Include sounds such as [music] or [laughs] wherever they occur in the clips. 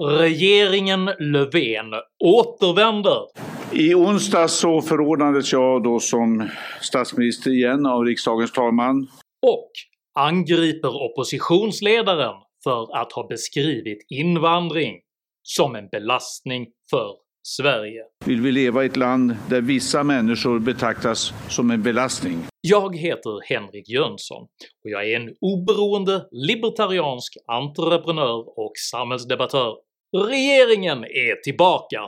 Regeringen Löfven återvänder. I onsdags så förordnades jag då som statsminister igen av riksdagens talman. Och angriper oppositionsledaren för att ha beskrivit invandring som en belastning för Sverige. Vill vi leva i ett land där vissa människor betraktas som en belastning? Jag heter Henrik Jönsson och jag är en oberoende libertariansk entreprenör och samhällsdebattör. Regeringen är tillbaka,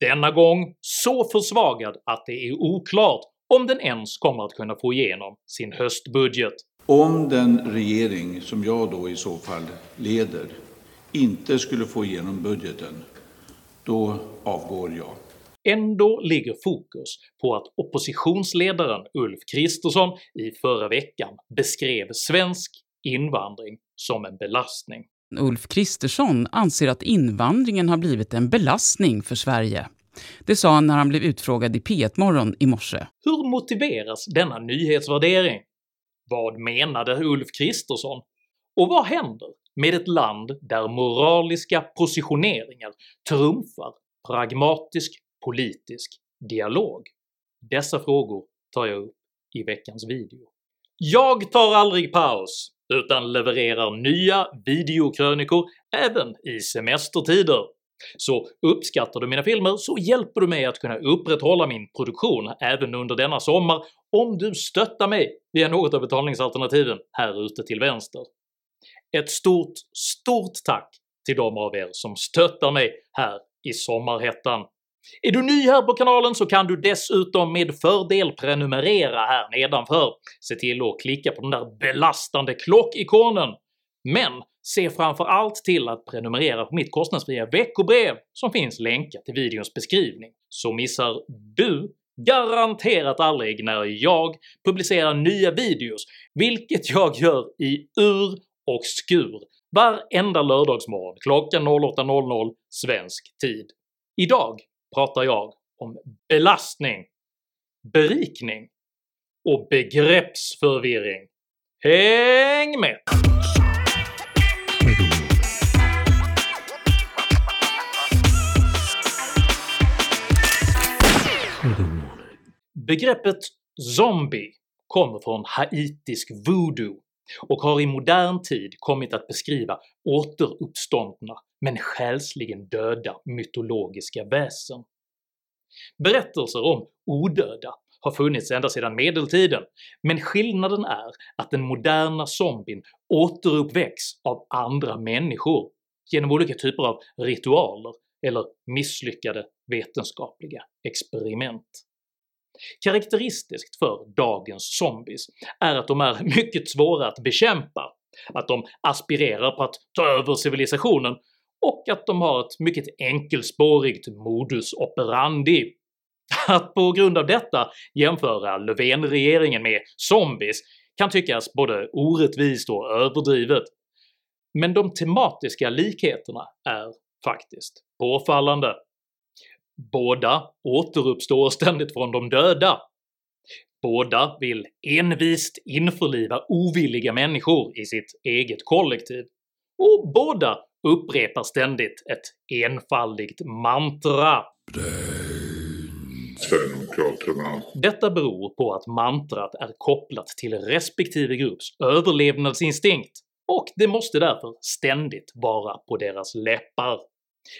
denna gång så försvagad att det är oklart om den ens kommer att kunna få igenom sin höstbudget. Om den regering som jag då i så fall leder inte skulle få igenom budgeten, då avgår jag. Ändå ligger fokus på att oppositionsledaren Ulf Kristersson i förra veckan beskrev svensk invandring som en belastning. Ulf Kristersson anser att invandringen har blivit en belastning för Sverige. Det sa han när han blev utfrågad i P1 Morgon i morse. Hur motiveras denna nyhetsvärdering? Vad menade Ulf Kristersson? Och vad händer med ett land där moraliska positioneringar trumfar pragmatisk politisk dialog? Dessa frågor tar jag upp i veckans video. Jag tar aldrig paus, utan levererar nya videokrönikor även i semestertider. Så uppskattar du mina filmer så hjälper du mig att kunna upprätthålla min produktion även under denna sommar om du stöttar mig via något av betalningsalternativen här ute till vänster. Ett stort, stort tack till de av er som stöttar mig här i sommarhettan. Är du ny här på kanalen så kan du dessutom med fördel prenumerera här nedanför. Se till att klicka på den där belastande klockikonen. Men se framför allt till att prenumerera på mitt kostnadsfria veckobrev som finns länkat i videons beskrivning, så missar du garanterat aldrig när jag publicerar nya videos, vilket jag gör i ur och skur varenda lördagsmorgon klockan 08.00 svensk tid. Idag pratar jag om belastning, berikning och begreppsförvirring. Häng med! Begreppet “zombie” kommer från haitisk voodoo och har i modern tid kommit att beskriva återuppståndna men själsligen döda mytologiska väsen. Berättelser om odöda har funnits ända sedan medeltiden, men skillnaden är att den moderna zombien återuppväcks av andra människor genom olika typer av ritualer eller misslyckade vetenskapliga experiment. Karaktäristiskt för dagens zombies är att de är [laughs] mycket svåra att bekämpa, att de aspirerar på att ta över civilisationen och att de har ett mycket enkelspårigt modus operandi. [laughs] Att på grund av detta jämföra Löfven-regeringen med zombies kan tyckas både orättvist och överdrivet, men de tematiska likheterna är faktiskt påfallande. Båda återuppstår ständigt från de döda. Båda vill envist införliva ovilliga människor i sitt eget kollektiv. Och båda upprepar ständigt ett enfaldigt mantra. Detta beror på att mantrat är kopplat till respektive grupps överlevnadsinstinkt, och det måste därför ständigt vara på deras läppar.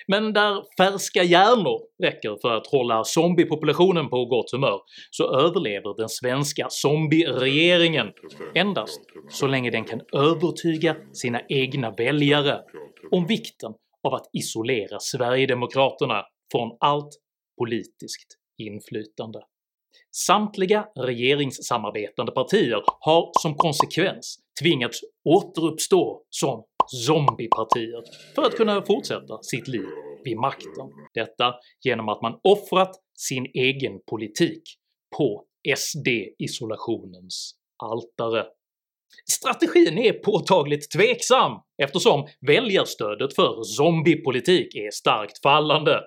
Men där färska hjärnor räcker för att hålla zombiepopulationen på gott humör så överlever den svenska zombie-regeringen endast så länge den kan övertyga sina egna väljare om vikten av att isolera Sverigedemokraterna från allt politiskt inflytande. Samtliga regeringssamarbetande partier har som konsekvens tvingats återuppstå som zombiepartiet för att kunna fortsätta sitt liv vid makten. Detta genom att man offrat sin egen politik på SD-isolationens altare. Strategin är påtagligt tveksam eftersom väljarstödet för zombiepolitik är starkt fallande.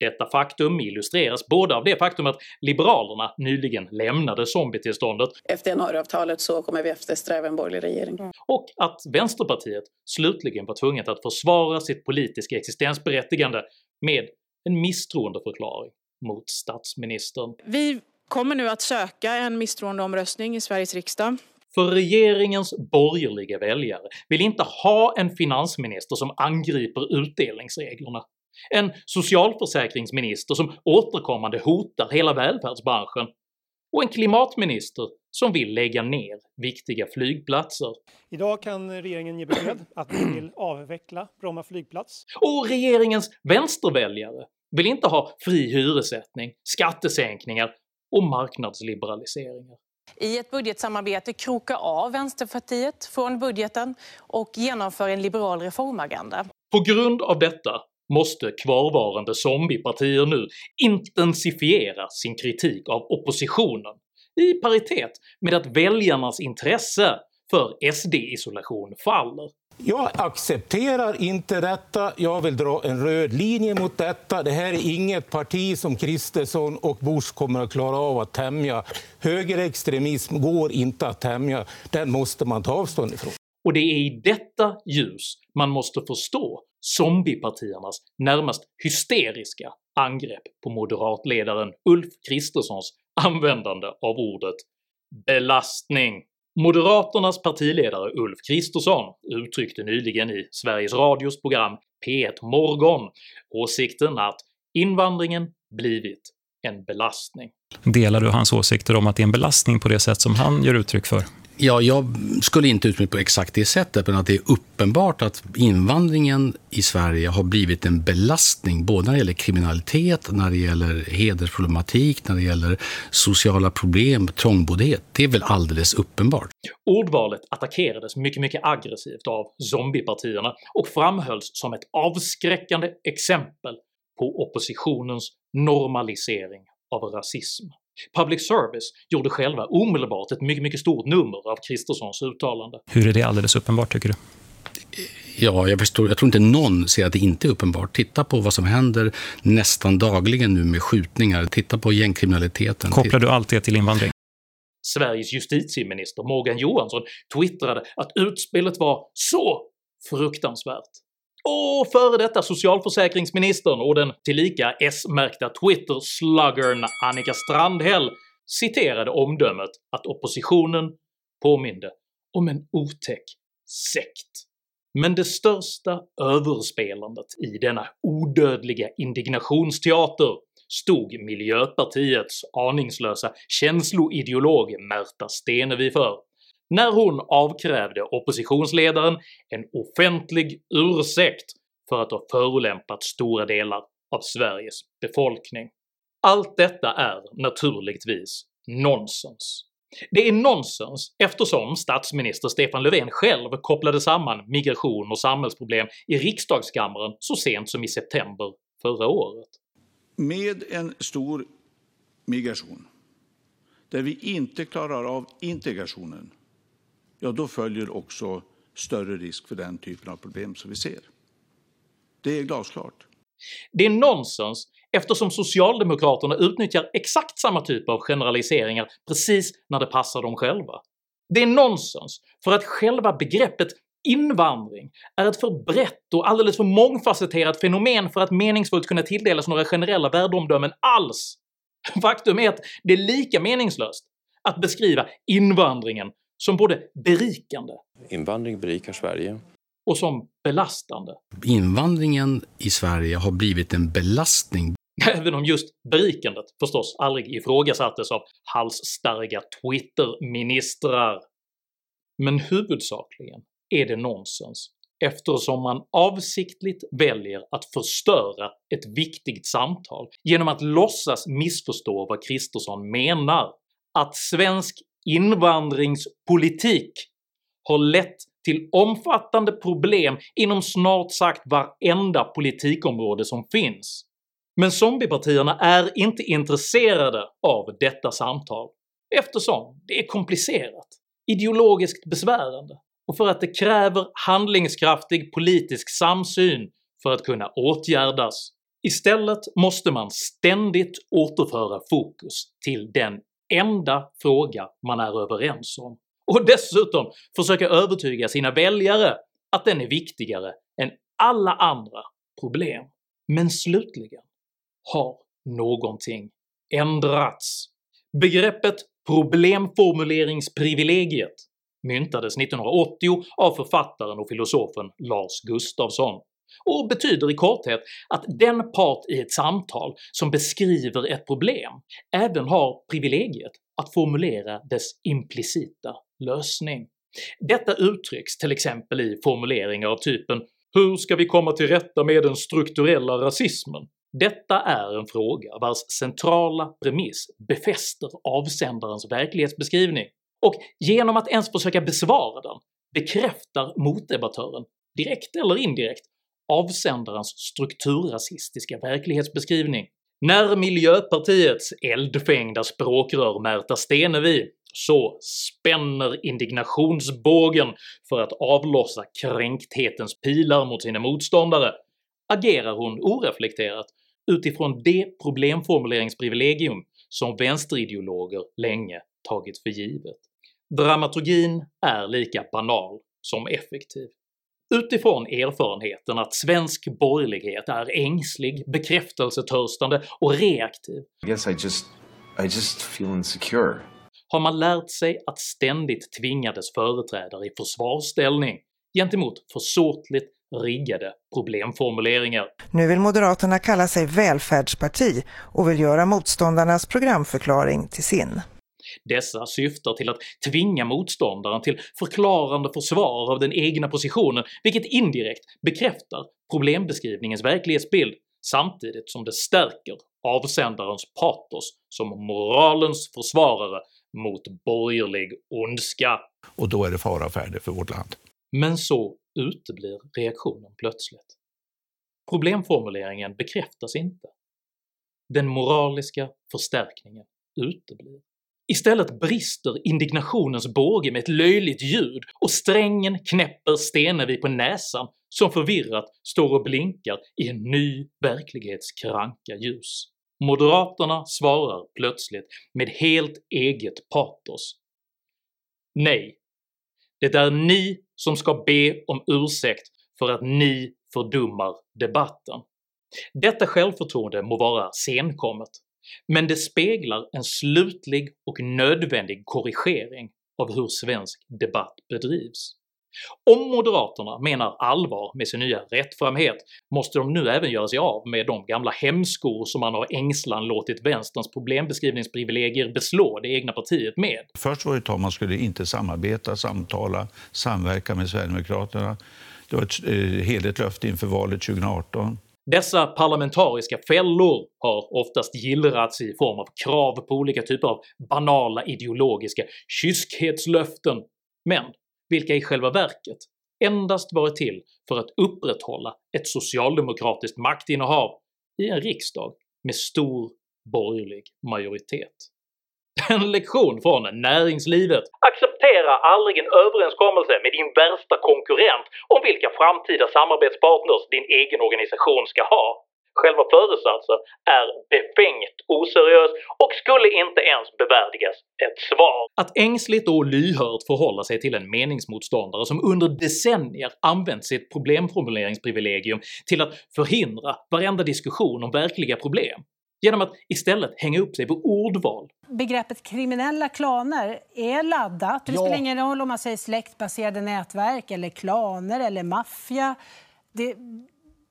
Detta faktum illustreras både av det faktum att Liberalerna nyligen lämnade zombietillståndet Efter januariavtalet så kommer vi eftersträva en borgerlig regering. och att Vänsterpartiet slutligen var tvunget att försvara sitt politiska existensberättigande med en misstroendeförklaring mot statsministern. Vi kommer nu att söka en misstroendeomröstning i Sveriges riksdag. För regeringens borgerliga väljare vill inte ha en finansminister som angriper utdelningsreglerna, en socialförsäkringsminister som återkommande hotar hela välfärdsbranschen och en klimatminister som vill lägga ner viktiga flygplatser. Idag kan regeringen ge besked att vi vill avveckla Bromma flygplats. Och regeringens vänsterväljare vill inte ha fri hyressättning, skattesänkningar och marknadsliberaliseringar. i ett budgetsamarbete kroka av Vänsterpartiet från budgeten och genomföra en liberal reformagenda. På grund av detta måste kvarvarande zombiepartier nu intensifiera sin kritik av oppositionen i paritet med att väljarnas intresse för SD-isolation faller. Jag accepterar inte detta. Jag vill dra en röd linje mot detta. Det här är inget parti som Kristersson och Bush kommer att klara av att tämja. Högerextremism går inte att tämja. Den måste man ta avstånd ifrån. Och det är i detta ljus man måste förstå zombiepartiernas närmast hysteriska angrepp på moderatledaren Ulf Kristerssons användande av ordet “belastning”. Moderaternas partiledare Ulf Kristersson uttryckte nyligen i Sveriges Radios program P1 Morgon åsikten att invandringen blivit en belastning. Delar du hans åsikter om att det är en belastning på det sätt som han ger uttryck för? Ja, jag skulle inte uttrycka mig på exakt det sättet, men att det är uppenbart att invandringen i Sverige har blivit en belastning, både när det gäller kriminalitet, när det gäller hedersproblematik, när det gäller sociala problem, trångboddhet. Det är väl alldeles uppenbart. Ordvalet attackerades mycket, mycket aggressivt av zombiepartierna och framhölls som ett avskräckande exempel på oppositionens normalisering av rasism. Public Service gjorde själva omedelbart ett mycket, mycket stort nummer av Kristerssons uttalande. Hur är det alldeles uppenbart tycker du? Ja, jag förstår. Jag tror inte någon ser att det inte är uppenbart. Titta på vad som händer nästan dagligen nu med skjutningar. Titta på gängkriminaliteten. Kopplar du allt det till invandring? Sveriges justitieminister Morgan Johansson twittrade att utspelet var så fruktansvärt. Och före detta socialförsäkringsministern och den tillika S-märkta Twitter-sluggern Annika Strandhäll citerade omdömet att oppositionen påminde om en otäck sekt. Men det största överspelandet i denna odödliga indignationsteater stod Miljöpartiets aningslösa känsloideolog Märta Stenevi för när hon avkrävde oppositionsledaren en offentlig ursäkt för att ha förolämpat stora delar av Sveriges befolkning. Allt detta är naturligtvis nonsens. Det är nonsens eftersom statsminister Stefan Löfven själv kopplade samman migration och samhällsproblem i riksdagskammaren så sent som i september förra året. Med en stor migration, där vi inte klarar av integrationen, då följer också större risk för den typen av problem som vi ser. Det är glasklart. Det är nonsens eftersom socialdemokraterna utnyttjar exakt samma typ av generaliseringar precis när det passar dem själva. Det är nonsens för att själva begreppet invandring är ett för brett och alldeles för mångfacetterat fenomen för att meningsfullt kunna tilldelas några generella värdeomdömen alls. Faktum är att det är lika meningslöst att beskriva invandringen som både berikande Invandring berikar Sverige. och som belastande. Invandringen i Sverige har blivit en belastning [laughs] Även om just berikandet förstås aldrig ifrågasattes av halsstarriga Twitter-ministrar. Men huvudsakligen är det nonsens eftersom man avsiktligt väljer att förstöra ett viktigt samtal genom att låtsas missförstå vad Kristersson menar, att svensk invandringspolitik har lett till omfattande problem inom snart sagt varenda politikområde som finns. Men zombiepartierna är inte intresserade av detta samtal eftersom det är komplicerat, ideologiskt besvärande och för att det kräver handlingskraftig politisk samsyn för att kunna åtgärdas. Istället måste man ständigt återföra fokus till den enda fråga man är överens om, och dessutom försöka övertyga sina väljare att den är viktigare än alla andra problem. Men slutligen har någonting ändrats. Begreppet “problemformuleringsprivilegiet” myntades 1980 av författaren och filosofen Lars Gustafsson och betyder i korthet att den part i ett samtal som beskriver ett problem även har privilegiet att formulera dess implicita lösning. Detta uttrycks till exempel i formuleringar av typen “Hur ska vi komma till rätta med den strukturella rasismen?” Detta är en fråga vars centrala premiss befäster avsändarens verklighetsbeskrivning, och genom att ens försöka besvara den bekräftar motdebattören, direkt eller indirekt, avsändarens strukturrasistiska verklighetsbeskrivning. När Miljöpartiets eldfängda språkrör Märta Stenevi så spänner indignationsbågen för att avlossa kränkthetens pilar mot sina motståndare agerar hon oreflekterat utifrån det problemformuleringsprivilegium som vänsterideologer länge tagit för givet. Dramaturgin är lika banal som effektiv. Utifrån erfarenheten att svensk borgerlighet är ängslig, bekräftelsetörstande och reaktiv I guess I just, I just feel insecure. har man lärt sig att ständigt tvinga dess företrädare i försvarsställning gentemot försåtligt riggade problemformuleringar. Nu vill Moderaterna kalla sig välfärdsparti och vill göra motståndarnas programförklaring till sin. Dessa syftar till att tvinga motståndaren till förklarande försvar av den egna positionen, vilket indirekt bekräftar problembeskrivningens verklighetsbild samtidigt som det stärker avsändarens patos som moralens försvarare mot borgerlig ondska. Och då är det fara färde för vårt land. Men så uteblir reaktionen plötsligt. Problemformuleringen bekräftas inte. Den moraliska förstärkningen uteblir. Istället brister indignationens båge med ett löjligt ljud och strängen knäpper Stenevi på näsan som förvirrat står och blinkar i en ny verklighets kranka ljus. Moderaterna svarar plötsligt med helt eget patos. Nej, det är ni som ska be om ursäkt för att ni fördummar debatten. Detta självförtroende må vara senkommet, men det speglar en slutlig och nödvändig korrigering av hur svensk debatt bedrivs. Om moderaterna menar allvar med sin nya rättframhet måste de nu även göra sig av med de gamla hämskor som man av ängslan låtit vänsterns problembeskrivningsprivilegier beslå det egna partiet med. Först var det tal man skulle inte samarbeta, samtala, samverka med Sverigedemokraterna. Det var ett eh, heligt löfte inför valet 2018. Dessa parlamentariska fällor har oftast gillrats i form av krav på olika typer av banala ideologiska kyskhetslöften, men vilka i själva verket endast varit till för att upprätthålla ett socialdemokratiskt maktinnehav i en riksdag med stor borgerlig majoritet. En lektion från näringslivet. Acceptera aldrig en överenskommelse med din värsta konkurrent om vilka framtida samarbetspartners din egen organisation ska ha. Själva föresatsen är befängt oseriös och skulle inte ens bevärdigas ett svar. Att ängsligt och lyhört förhålla sig till en meningsmotståndare som under decennier använt sitt problemformuleringsprivilegium till att förhindra varenda diskussion om verkliga problem genom att istället hänga upp sig på ordval. Begreppet kriminella klaner är laddat. Det Ja. spelar ingen roll om man säger släktbaserade nätverk, eller klaner eller maffia. Det,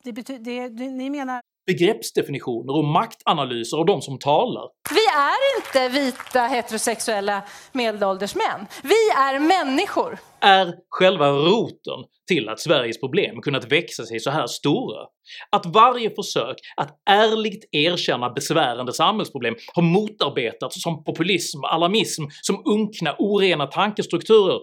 det betyder, det, det, ni menar... Begreppsdefinitioner och maktanalyser av de som talar Vi är inte vita heterosexuella medelålders män. Vi är människor. är själva roten till att Sveriges problem kunnat växa sig så här stora. Att varje försök att ärligt erkänna besvärande samhällsproblem har motarbetats som populism, alarmism, som unkna orena tankestrukturer.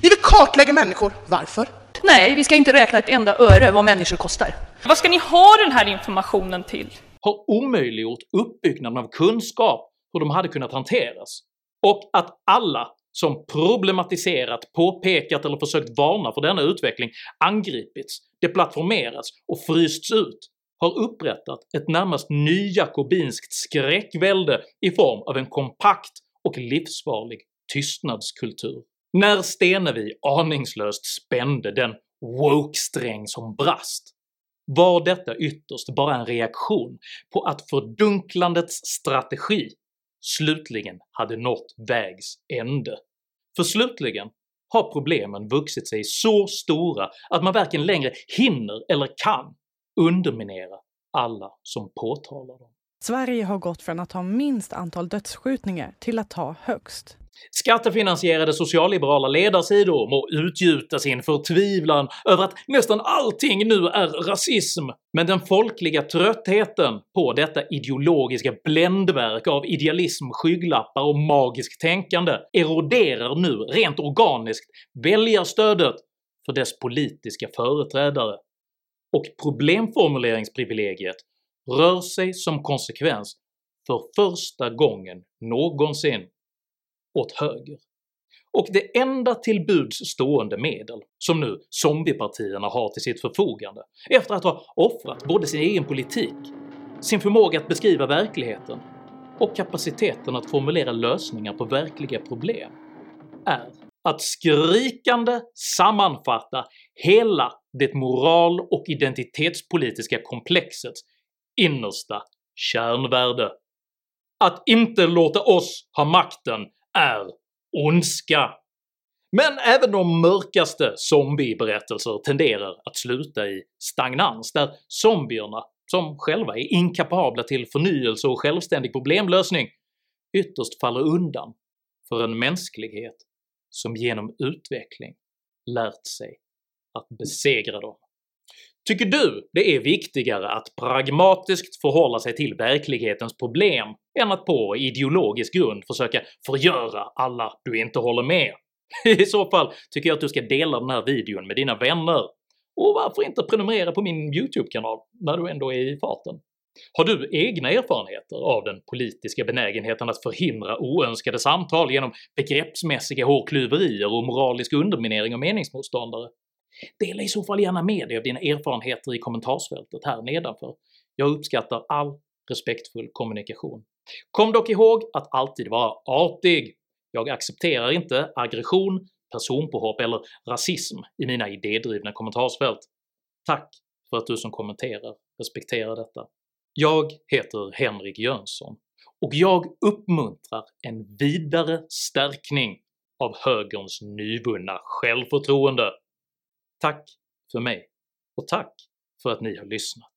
Vi vill kartlägga människor. Varför? Nej, vi ska inte räkna ett enda öre vad människor kostar. Vad ska ni ha den här informationen till? har omöjliggjort uppbyggnaden av kunskap hur de hade kunnat hanteras, och att alla som problematiserat, påpekat eller försökt varna för denna utveckling angripits, deplattformerats och frysts ut har upprättat ett närmast nyjakobinskt skräckvälde i form av en kompakt och livsfarlig tystnadskultur. När Stenevi aningslöst spände den woke-sträng som brast var detta ytterst bara en reaktion på att fördunklandets strategi slutligen hade nått vägs ände. För slutligen har problemen vuxit sig så stora att man varken längre hinner eller kan underminera alla som påtalar dem. Sverige har gått från att ha minst antal dödsskjutningar till att ha högst. Skattefinansierade socialliberala ledarsidor må utgjuta sin förtvivlan över att nästan allting nu är rasism, men den folkliga tröttheten på detta ideologiska bländverk av idealism, skygglappar och magiskt tänkande eroderar nu rent organiskt väljarstödet för dess politiska företrädare, och problemformuleringsprivilegiet rör sig som konsekvens för första gången någonsin åt höger. Och det enda till buds stående medel som nu zombiepartierna har till sitt förfogande efter att ha offrat både sin egen politik, sin förmåga att beskriva verkligheten och kapaciteten att formulera lösningar på verkliga problem är att skrikande sammanfatta hela det moral och identitetspolitiska komplexets innersta kärnvärde. Att inte låta oss ha makten är ondska. Men även de mörkaste zombieberättelser tenderar att sluta i stagnans, där zombierna, som själva är inkapabla till förnyelse och självständig problemlösning, ytterst faller undan för en mänsklighet som genom utveckling lärt sig att besegra dem. Tycker du det är viktigare att pragmatiskt förhålla sig till verklighetens problem än att på ideologisk grund försöka förgöra alla du inte håller med? [laughs] I så fall tycker jag att du ska dela den här videon med dina vänner, och varför inte prenumerera på min YouTube-kanal när du ändå är i farten? Har du egna erfarenheter av den politiska benägenheten att förhindra oönskade samtal genom begreppsmässiga hårklyverier och moralisk underminering av meningsmotståndare? Dela i så fall gärna med dig av dina erfarenheter i kommentarsfältet här nedanför. Jag uppskattar all respektfull kommunikation. Kom dock ihåg att alltid vara artig. Jag accepterar inte aggression, personpåhopp eller rasism i mina idédrivna kommentarsfält. Tack för att du som kommenterar respekterar detta. Jag heter Henrik Jönsson och jag uppmuntrar en vidare stärkning av högerns nyvunna självförtroende. Tack för mig, och tack för att ni har lyssnat.